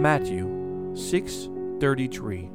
Matthew 6:33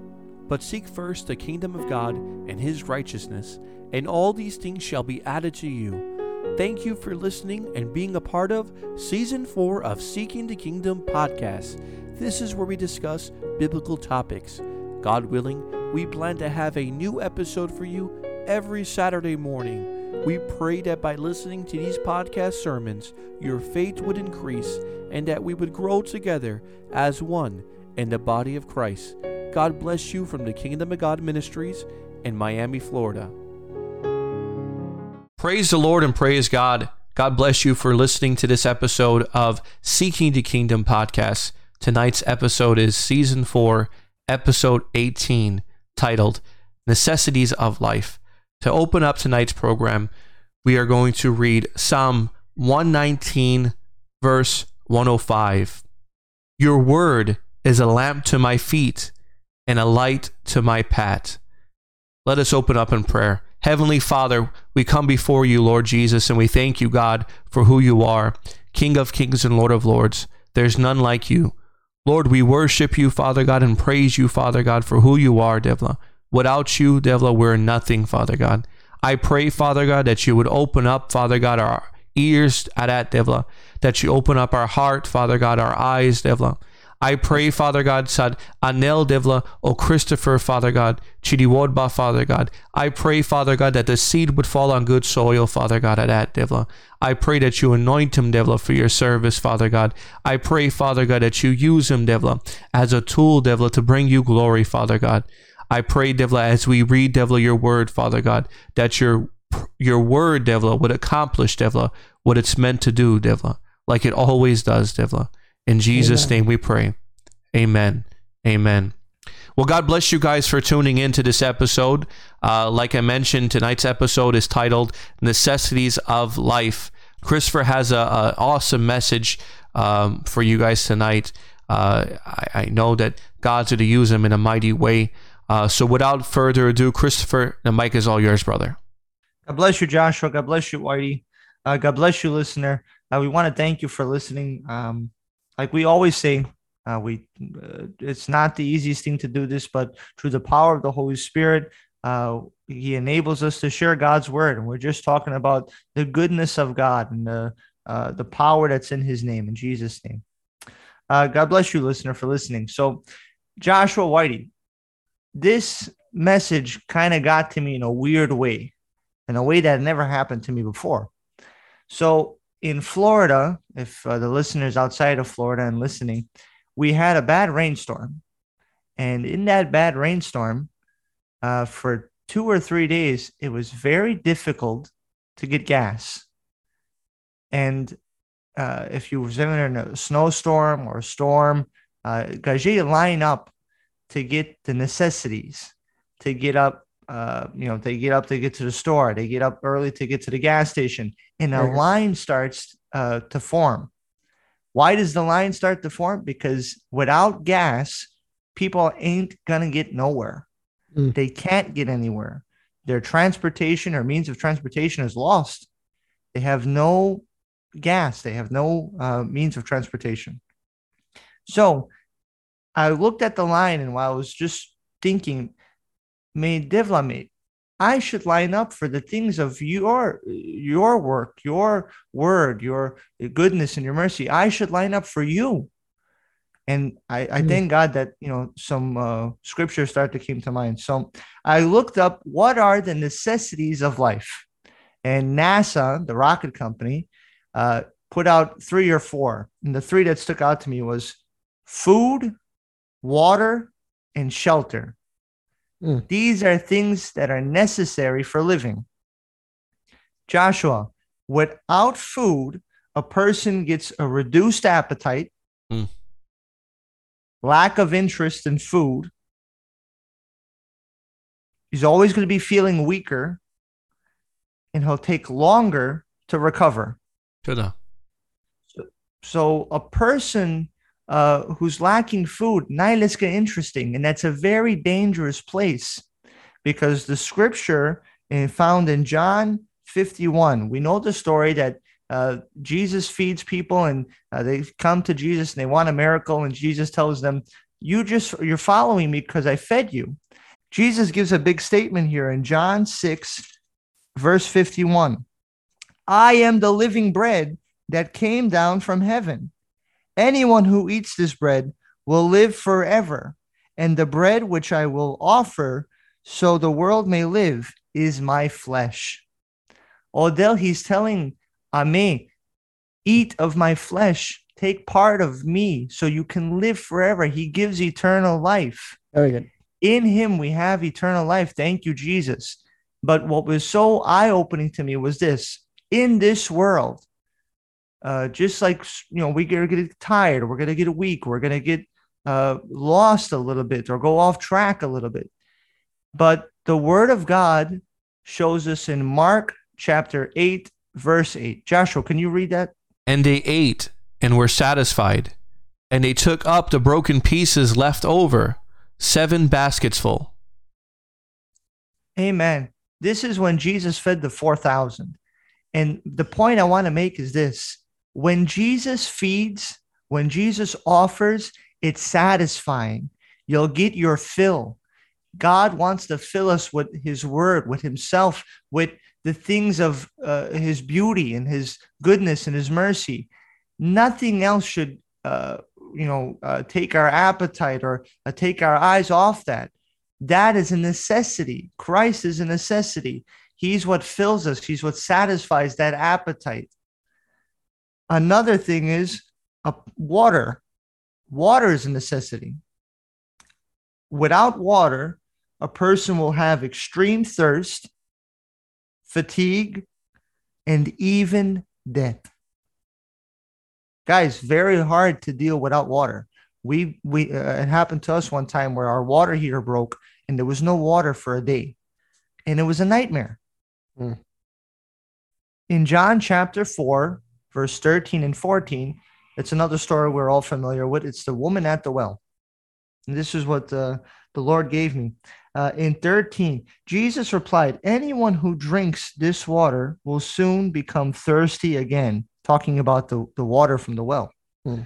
But seek first the kingdom of God and his righteousness, and all these things shall be added to you. Thank you for listening and being a part of season 4 of Seeking the Kingdom podcast. This is where we discuss biblical topics. God willing, we plan to have a new episode for you every Saturday morning. We pray that by listening to these podcast sermons, your faith would increase and that we would grow together as one in the body of Christ. God bless you from the Kingdom of God Ministries in Miami, Florida. Praise the Lord and praise God. God bless you for listening to this episode of Seeking the Kingdom podcast. Tonight's episode is season 4, episode 18, titled Necessities of Life. To open up tonight's program, we are going to read Psalm 119, verse 105. Your word is a lamp to my feet and a light to my path. Let us open up in prayer. Heavenly Father, we come before you, Lord Jesus, and we thank you, God, for who you are, King of kings and Lord of lords. There's none like you. Lord, we worship you, Father God, and praise you, Father God, for who you are, Devla. Without you, Devla, we're nothing, Father God. I pray, Father God, that you would open up, Father God, our ears at that, Devla, that you open up our heart, Father God, our eyes, Devla. I pray, Father God, sad Anel Devla, O Christopher, Father God, Chidiwodba, Father God. I pray, Father God, that the seed would fall on good soil, Father God, at that Devla. I pray that you anoint him, Devla, for your service, Father God. I pray, Father God, that you use him, Devla, as a tool, Devla, to bring you glory, Father God. I pray, Devla, as we read, Devla, your word, Father God, that your your word, Devla, would accomplish, Devla, what it's meant to do, Devla, like it always does, Devla. In Jesus' Amen. name we pray. Amen. Amen. Well, God bless you guys for tuning in to this episode. Uh, like I mentioned, tonight's episode is titled Necessities of Life. Christopher has an awesome message um, for you guys tonight. Uh, I, I, know that God's going to use him in a mighty way. Uh, so without further ado, Christopher, the mic is all yours, brother. God bless you, Joshua. God bless you, Whitey. Uh, God bless you, listener. Uh, we want to thank you for listening. Um, like we always say, uh, we uh, it's not the easiest thing to do this, but through the power of the Holy Spirit, uh, He enables us to share God's word, and we're just talking about the goodness of God and the uh, the power that's in His name, in Jesus' name. God bless you, listener, for listening. So, Joshua Whitey, this message kind of got to me in a weird way, in a way that never happened to me before. So in Florida, if uh, the listeners outside of Florida and listening, we had a bad rainstorm. And in that bad rainstorm, uh, for two or three days, it was very difficult to get gas. And uh, if you were in a snowstorm or a storm, uh, line up to get the necessities, to get up, uh, you know, they get up to get to the store, they get up early to get to the gas station, and a line starts uh, to form. Why does the line start to form? Because without gas, people ain't gonna get nowhere. Mm. They can't get anywhere. Their transportation or means of transportation is lost. They have no gas. They have no uh, means of transportation. So I looked at the line and while I was just thinking, may Devlamate, I should line up for the things of your your work, your word, your goodness and your mercy. I should line up for you. And I, I mm. thank God that you know some uh, scriptures start to come to mind. So I looked up what are the necessities of life, and NASA, the rocket company, uh, put out three or four. And the three that stuck out to me was food, water, and shelter. Mm. These are things that are necessary for living. Joshua, without food, a person gets a reduced appetite, mm. lack of interest in food. He's always going to be feeling weaker, and he'll take longer to recover. So, so a person uh, who's lacking food, Nihiliska interesting. And that's a very dangerous place because the scripture found in John 51, we know the story that uh, Jesus feeds people and uh, they come to Jesus and they want a miracle. And Jesus tells them, You just, you're following me because I fed you. Jesus gives a big statement here in John 6, verse 51. I am the living bread that came down from heaven. Anyone who eats this bread will live forever. And the bread which I will offer so the world may live is my flesh. Odell, he's telling Ame, eat of my flesh, take part of me so you can live forever. He gives eternal life. Very good. In him we have eternal life. Thank you, Jesus. But what was so eye opening to me was this in this world, uh, just like you know, we're gonna get tired, we're gonna get weak, we're gonna get uh, lost a little bit or go off track a little bit. But the Word of God shows us in Mark chapter eight, verse eight. Joshua, can you read that? And they ate and were satisfied, and they took up the broken pieces left over, seven baskets full. Amen. This is when Jesus fed the 4,000. And the point I want to make is this when Jesus feeds, when Jesus offers, it's satisfying. You'll get your fill. God wants to fill us with his word, with himself, with the things of uh, his beauty and his goodness and his mercy. Nothing else should, uh, you know, uh, take our appetite or uh, take our eyes off that. That is a necessity. Christ is a necessity. He's what fills us, He's what satisfies that appetite. Another thing is uh, water. Water is a necessity. Without water, a person will have extreme thirst, fatigue, and even death. Guys, very hard to deal without water. We we uh, it happened to us one time where our water heater broke and there was no water for a day, and it was a nightmare. Mm. In John chapter four, verse thirteen and fourteen, it's another story we're all familiar with. It's the woman at the well, and this is what the the Lord gave me. Uh, in 13, Jesus replied, Anyone who drinks this water will soon become thirsty again, talking about the, the water from the well. Mm.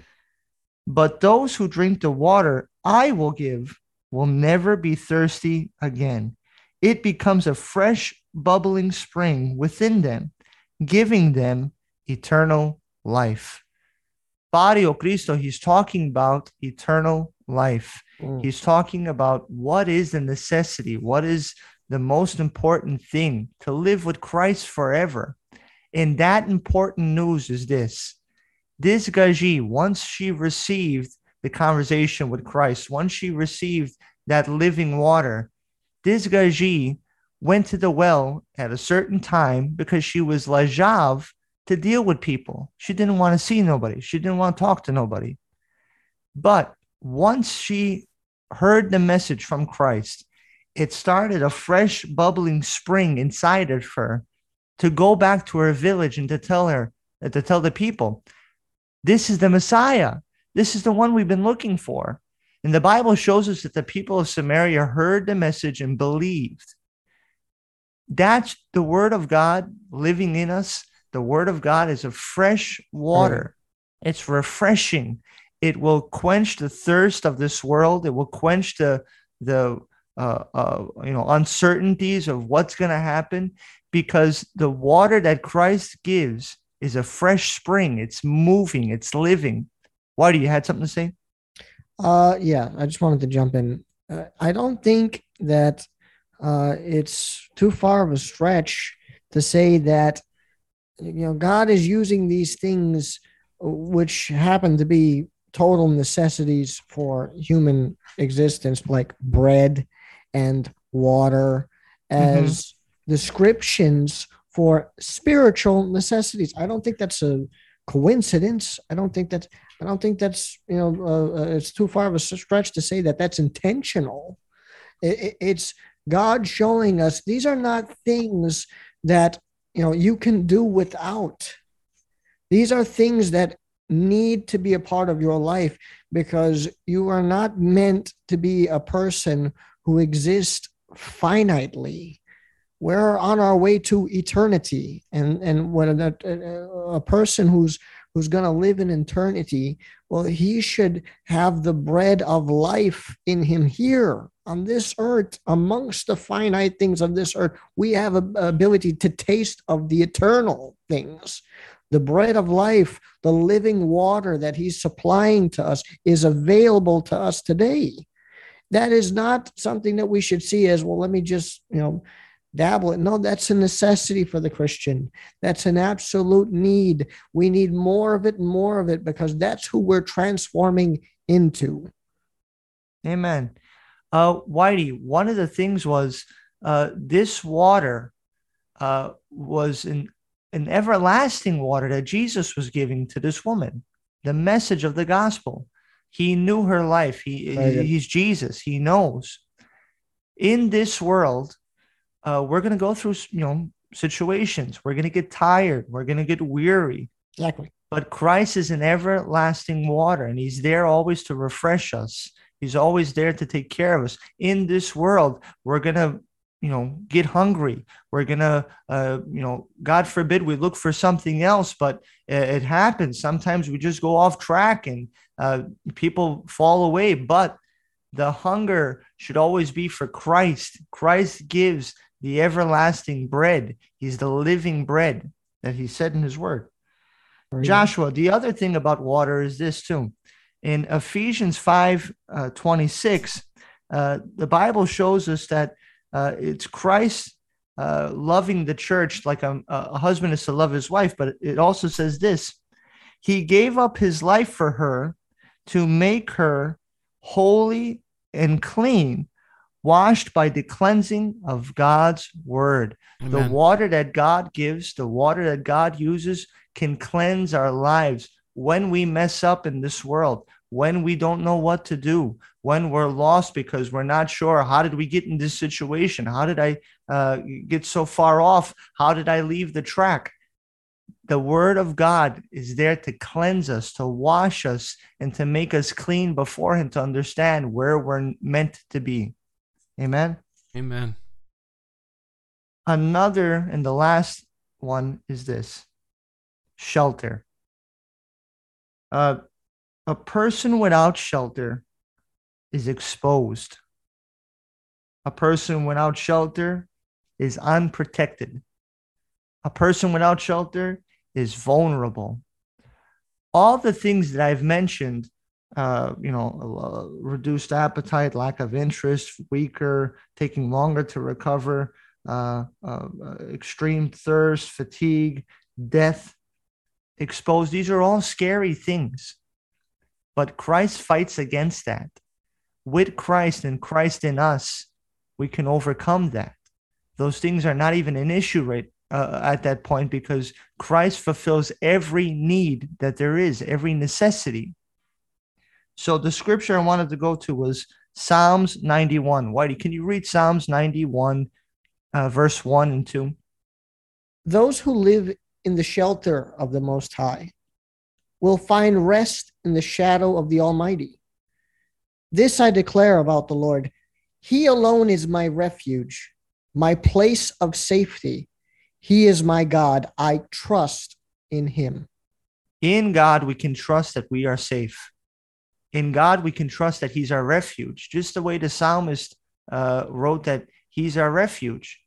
But those who drink the water I will give will never be thirsty again. It becomes a fresh, bubbling spring within them, giving them eternal life. Body of Cristo, he's talking about eternal life. Mm. He's talking about what is the necessity, what is the most important thing to live with Christ forever. And that important news is this this Gaji, once she received the conversation with Christ, once she received that living water, this Gaji went to the well at a certain time because she was lajav to deal with people. She didn't want to see nobody. She didn't want to talk to nobody. But once she heard the message from Christ, it started a fresh, bubbling spring inside of her to go back to her village and to tell her, to tell the people, this is the Messiah. This is the one we've been looking for. And the Bible shows us that the people of Samaria heard the message and believed. That's the word of God living in us. The word of God is a fresh water. Right. It's refreshing it will quench the thirst of this world. It will quench the the uh, uh, you know uncertainties of what's going to happen because the water that Christ gives is a fresh spring. It's moving. It's living. Whitey, you had something to say? Uh, yeah, I just wanted to jump in. Uh, I don't think that uh, it's too far of a stretch to say that you know God is using these things which happen to be total necessities for human existence, like bread and water, as mm-hmm. descriptions for spiritual necessities. I don't think that's a coincidence. I don't think that's. I don't think that's you know uh, uh it's too far of a stretch to say that that's intentional. It, it's God showing us these are not things that you know you can do without. These are things that need to be a part of your life because you are not meant to be a person who exists finitely. we're on our way to eternity and and when a, a person who's who's going to live in eternity well he should have the bread of life in him here on this earth amongst the finite things of this earth. We have ability to taste of the eternal things. The bread of life the living water that he's supplying to us is available to us today. That is not something that we should see as well let me just you know dabble it no that's a necessity for the christian that's an absolute need we need more of it and more of it because that's who we're transforming into amen uh whitey one of the things was uh this water uh was an an everlasting water that jesus was giving to this woman the message of the gospel he knew her life. He right. he's Jesus. He knows. In this world, uh, we're gonna go through you know situations. We're gonna get tired. We're gonna get weary. Exactly. But Christ is an everlasting water, and He's there always to refresh us. He's always there to take care of us. In this world, we're gonna you know get hungry we're gonna uh, you know god forbid we look for something else but it, it happens sometimes we just go off track and uh, people fall away but the hunger should always be for christ christ gives the everlasting bread. He's the living bread that he said in his word. Joshua the other thing about water is this too. In ephesians 5 uh, 26 uh, the bible shows us that uh, it's Christ uh, loving the church like a, a husband is to love his wife, but it also says this He gave up his life for her to make her holy and clean, washed by the cleansing of God's word. Amen. The water that God gives, the water that God uses, can cleanse our lives when we mess up in this world, when we don't know what to do, when we're lost because we're not sure how did we get in this situation? How did I uh, get so far off? How did I leave the track? The word of God is there to cleanse us, to wash us, and to make us clean before Him to understand where we're meant to be. Amen. Amen. Another and the last one is this shelter. Uh, a person without shelter is exposed. A person without shelter is unprotected. A person without shelter is vulnerable. All the things that I've mentioned, uh, you know, reduced appetite, lack of interest, weaker, taking longer to recover, uh, uh extreme thirst, fatigue, death, exposed. These are all scary things. But Christ fights against that. With Christ and Christ in us, we can overcome that. Those things are not even an issue right uh, at that point because Christ fulfills every need that there is, every necessity. So the scripture I wanted to go to was Psalms 91. Whitey, can you read Psalms 91, uh, verse 1 and 2? Those who live in the shelter of the Most High will find rest in the shadow of the Almighty. This I declare about the Lord He alone is my refuge, my place of safety. He is my God. I trust in Him. In God, we can trust that we are safe. In God, we can trust that He's our refuge, just the way the psalmist uh, wrote that He's our refuge.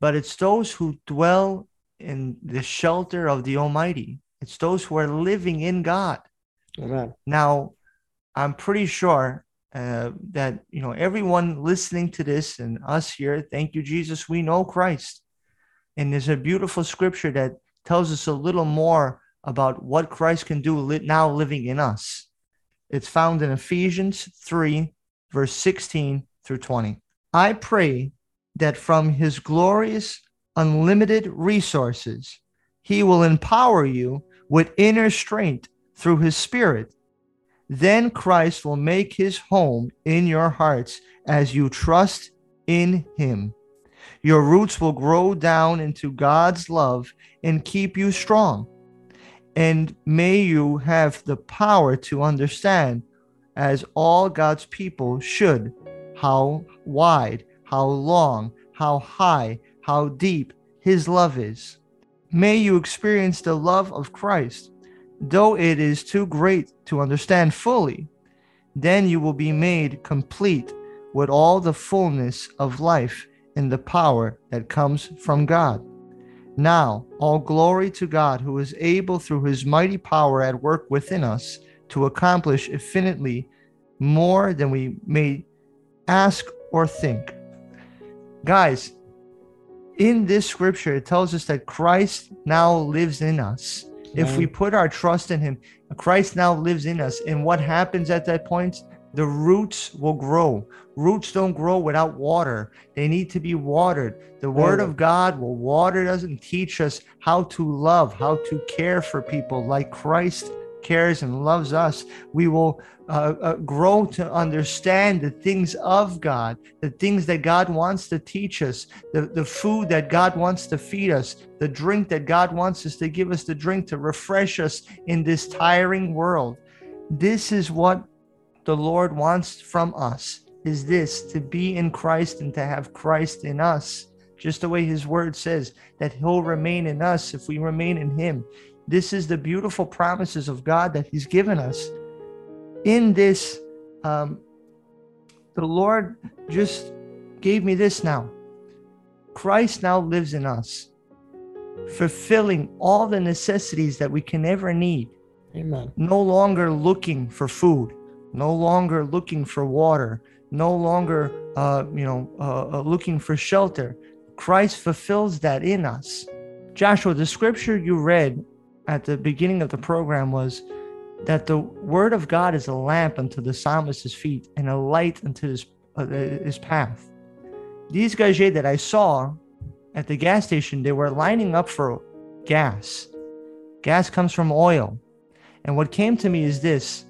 But it's those who dwell in the shelter of the Almighty it's those who are living in God. Amen. Now, I'm pretty sure uh, that you know everyone listening to this and us here. Thank you, Jesus. We know Christ, and there's a beautiful scripture that tells us a little more about what Christ can do now living in us. It's found in Ephesians 3, verse 16 through 20. I pray that from his glorious, unlimited resources, he will empower you with inner strength through his spirit. Then Christ will make his home in your hearts as you trust in him. Your roots will grow down into God's love and keep you strong. And may you have the power to understand, as all God's people should, how wide, how long, how high, how deep his love is. May you experience the love of Christ, though it is too great to understand fully. Then you will be made complete with all the fullness of life and the power that comes from God. Now, all glory to God who is able through his mighty power at work within us to accomplish infinitely more than we may ask or think. Guys, in this scripture, it tells us that Christ now lives in us. If we put our trust in him, Christ now lives in us. And what happens at that point? The roots will grow. Roots don't grow without water. They need to be watered. The word of God will water us and teach us how to love, how to care for people like Christ cares and loves us. We will uh, uh, grow to understand the things of God, the things that God wants to teach us, the, the food that God wants to feed us, the drink that God wants us to give us, the drink to refresh us in this tiring world. This is what the Lord wants from us is this to be in Christ and to have Christ in us just the way his word says that he'll remain in us if we remain in him this is the beautiful promises of God that He's given us. In this, um, the Lord just gave me this now. Christ now lives in us, fulfilling all the necessities that we can ever need. Amen. No longer looking for food, no longer looking for water, no longer, uh, you know, uh, uh looking for shelter. Christ fulfills that in us. Joshua, the scripture you read at the beginning of the program was that the word of God is a lamp unto the psalmist's feet and a light unto his, uh, his path. These guys that I saw at the gas station, they were lining up for gas. Gas comes from oil. And what came to me is this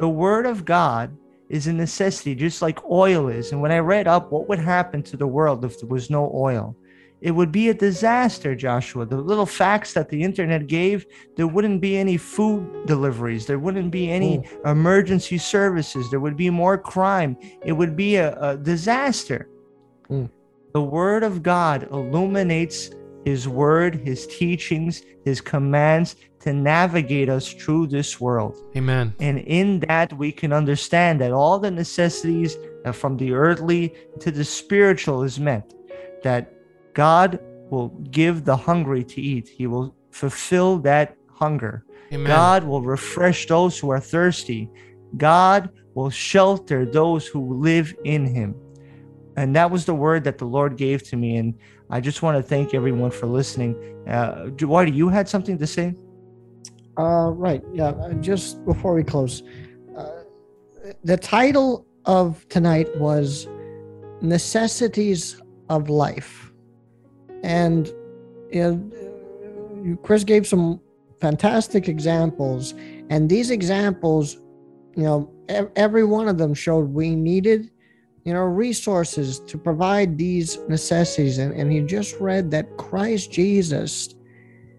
the word of God is a necessity, just like oil is. And when I read up what would happen to the world if there was no oil, it would be a disaster, Joshua. The little facts that the internet gave, there wouldn't be any food deliveries, there wouldn't be any mm. emergency services, there would be more crime. It would be a, a disaster. Mm. The Word of God illuminates His Word, His teachings, His commands to navigate us through this world. Amen. And in that, we can understand that all the necessities from the earthly to the spiritual is meant, That God will give the hungry to eat. He will fulfill that hunger. Amen. God will refresh those who are thirsty. God will shelter those who live in him. And that was the word that the Lord gave to me. And I just want to thank everyone for listening. Uh, Whitey, you had something to say? Uh, right. Yeah. Uh, just before we close, uh, the title of tonight was Necessities of Life. And you know, Chris gave some fantastic examples, and these examples, you know, every one of them showed we needed, you know, resources to provide these necessities. And, and he just read that Christ Jesus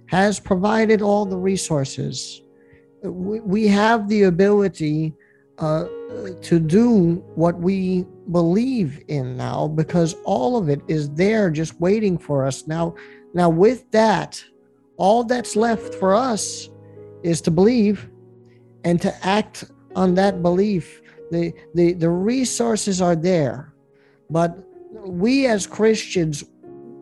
has provided all the resources. We, we have the ability uh, to do what we believe in now because all of it is there just waiting for us now now with that all that's left for us is to believe and to act on that belief the the, the resources are there but we as christians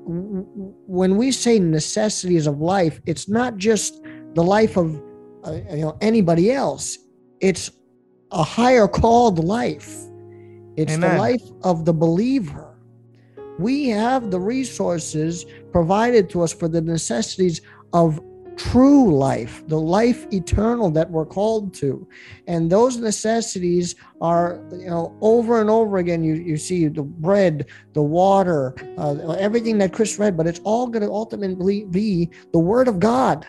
when we say necessities of life it's not just the life of uh, you know anybody else it's a higher called life. It's Amen. the life of the believer. We have the resources provided to us for the necessities of true life, the life eternal that we're called to. And those necessities are, you know, over and over again. You, you see the bread, the water, uh, everything that Chris read, but it's all going to ultimately be the Word of God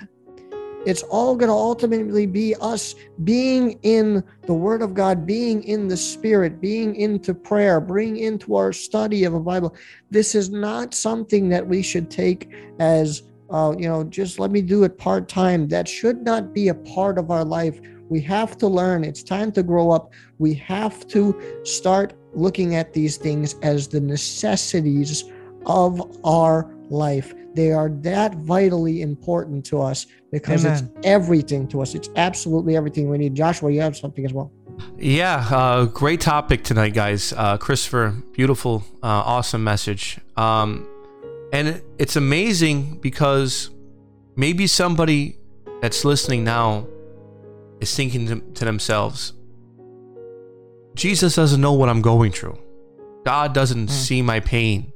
it's all going to ultimately be us being in the Word of God, being in the Spirit, being into prayer, bring into our study of a Bible. This is not something that we should take as, uh, you know, just let me do it part time. That should not be a part of our life. We have to learn. It's time to grow up. We have to start looking at these things as the necessities of our life. They are that vitally important to us because Amen. it's everything to us. It's absolutely everything we need. Joshua, you have something as well. Yeah, uh, great topic tonight, guys. Uh, Christopher, beautiful, uh, awesome message. Um, and it's amazing because maybe somebody that's listening now is thinking to, to themselves, Jesus doesn't know what I'm going through. God doesn't Mm. see my pain.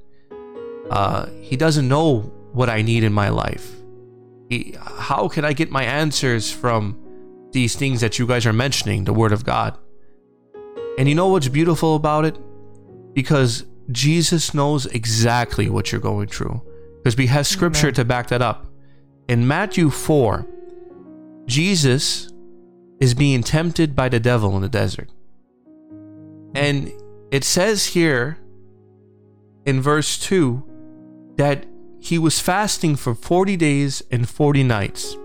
Uh, he doesn't know what I need in my life. He, how can I get my answers from these things that you guys are mentioning, the Word of God? And you know what's beautiful about it? Because Jesus knows exactly what you're going through. Because we have scripture Amen. to back that up. In Matthew 4, Jesus is being tempted by the devil in the desert. And it says here in verse 2 that he was fasting for 40 days and 40 nights,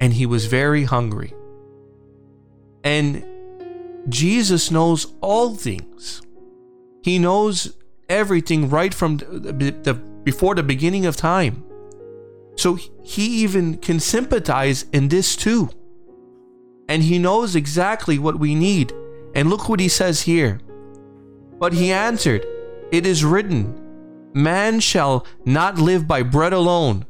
and he was very hungry. And Jesus knows all things. He knows everything right from the, the before the beginning of time. So he even can sympathize in this too. And he knows exactly what we need. And look what he says here. But he answered, It is written, Man shall not live by bread alone,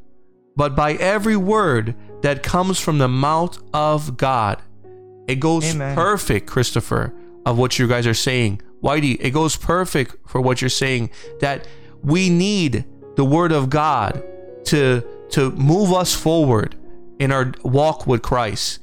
but by every word that comes from the mouth of God. It goes Amen. perfect, Christopher, of what you guys are saying. Whitey, it goes perfect for what you're saying that we need the word of God to to move us forward in our walk with Christ.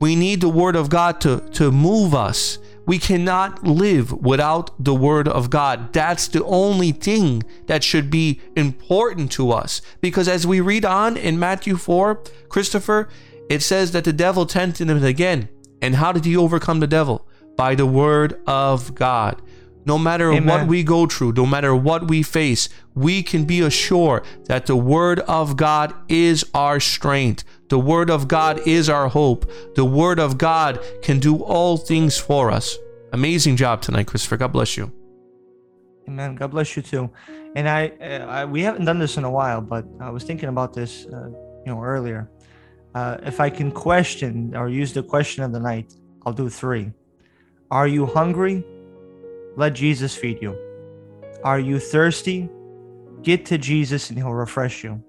We need the word of God to to move us. We cannot live without the word of God. That's the only thing that should be important to us. Because as we read on in Matthew 4, Christopher, it says that the devil tempted him again. And how did he overcome the devil? By the word of God. No matter what we go through, no matter what we face, we can be assured that the word of God is our strength. The word of God is our hope. The word of God can do all things for us. Amazing job tonight, Christopher. God bless you. Amen. God bless you too. And I, uh, I we haven't done this in a while, but I was thinking about this, uh, you know, earlier. Uh, if I can question or use the question of the night, I'll do three. Are you hungry? Let Jesus feed you. Are you thirsty? Get to Jesus and He'll refresh you.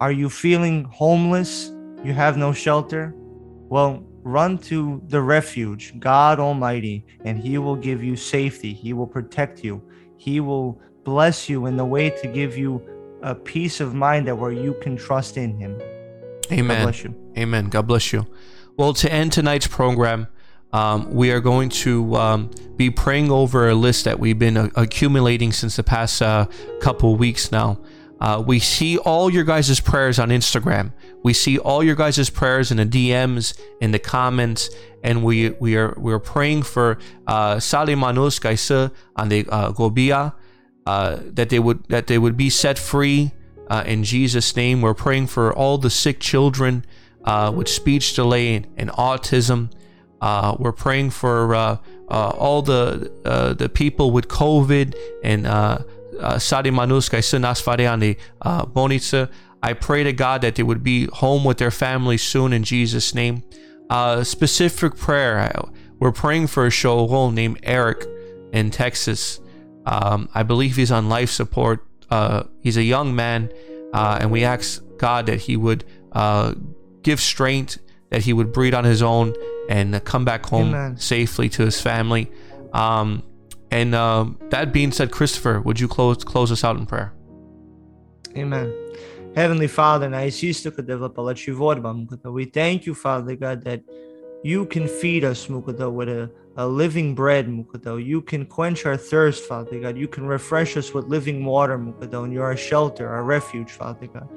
Are you feeling homeless? You have no shelter? Well, run to the refuge, God Almighty, and He will give you safety. He will protect you. He will bless you in the way to give you a peace of mind that where you can trust in Him. God Amen. bless you. Amen. God bless you. Well, to end tonight's program, um, we are going to um, be praying over a list that we've been uh, accumulating since the past uh, couple weeks now. Uh, we see all your guys' prayers on Instagram. We see all your guys' prayers in the DMs, in the comments, and we we are we're praying for uh, Sali Manus Kaisa and the uh, Gobia uh, that they would that they would be set free uh, in Jesus' name. We're praying for all the sick children with speech delay and, and autism. Uh, we're praying for uh, uh, all the uh, the people with COVID and uh, uh, Sadi Manuska Nasfareani uh, Bonica. I pray to God that they would be home with their families soon in Jesus' name. Specific prayer. We're praying for a shogun named Eric in Texas. Um, I believe he's on life support. He's a young man, and we ask God that he would give strength, that he would breed on his own and come back home Amen. safely to his family. Um, and um, that being said, Christopher, would you close close us out in prayer? Amen. Heavenly Father, na isisto ka deva pala chivorba, mukata. we thank you, Father God, that you can feed us mukata, with a, a living bread. mukata. You can quench our thirst, Father God. You can refresh us with living water, mukata, and you're our shelter, our refuge, Father God.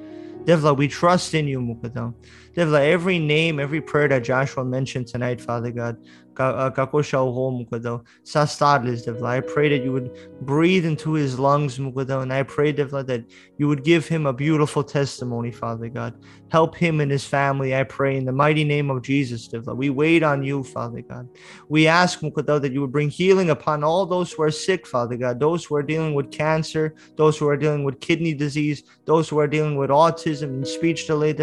Devla, we trust in you, mukata. Devla, every name, every prayer that Joshua mentioned tonight, Father God, uh, I pray that you would breathe into his lungs, and I pray Devla, that you would give him a beautiful testimony, Father God. Help him and his family, I pray, in the mighty name of Jesus. We wait on you, Father God. We ask that you would bring healing upon all those who are sick, Father God, those who are dealing with cancer, those who are dealing with kidney disease, those who are dealing with autism and speech delay.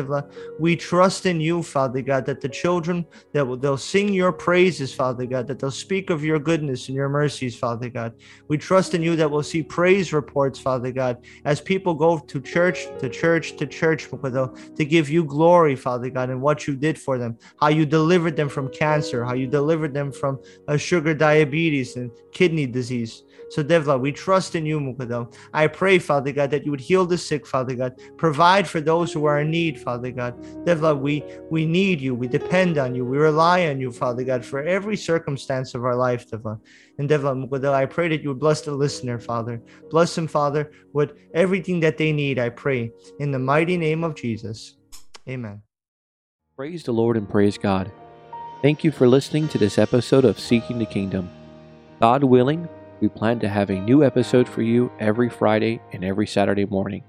We trust in you, Father God, that the children that will they'll sing your praises, Father God, that they'll speak of your goodness and your mercies, Father God. We trust in you that we'll see praise reports, Father God, as people go to church, to church, to church, to give you glory, Father God, and what you did for them, how you delivered them from cancer, how you delivered them from uh, sugar diabetes and kidney disease. So, Devla, we trust in you, Mukadam. I pray, Father God, that you would heal the sick, Father God. Provide for those who are in need, Father God. Devla, we, we need you. We depend on you. We rely on you, Father God, for every circumstance of our life, Devla. And Devla, Mukadam, I pray that you would bless the listener, Father. Bless him, Father, with everything that they need, I pray. In the mighty name of Jesus. Amen. Praise the Lord and praise God. Thank you for listening to this episode of Seeking the Kingdom. God willing, we plan to have a new episode for you every Friday and every Saturday morning.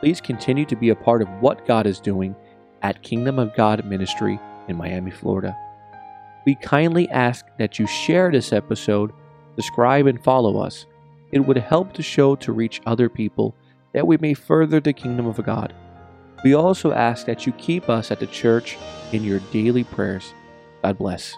Please continue to be a part of what God is doing at Kingdom of God Ministry in Miami, Florida. We kindly ask that you share this episode, subscribe, and follow us. It would help the show to reach other people that we may further the kingdom of God. We also ask that you keep us at the church in your daily prayers. God bless.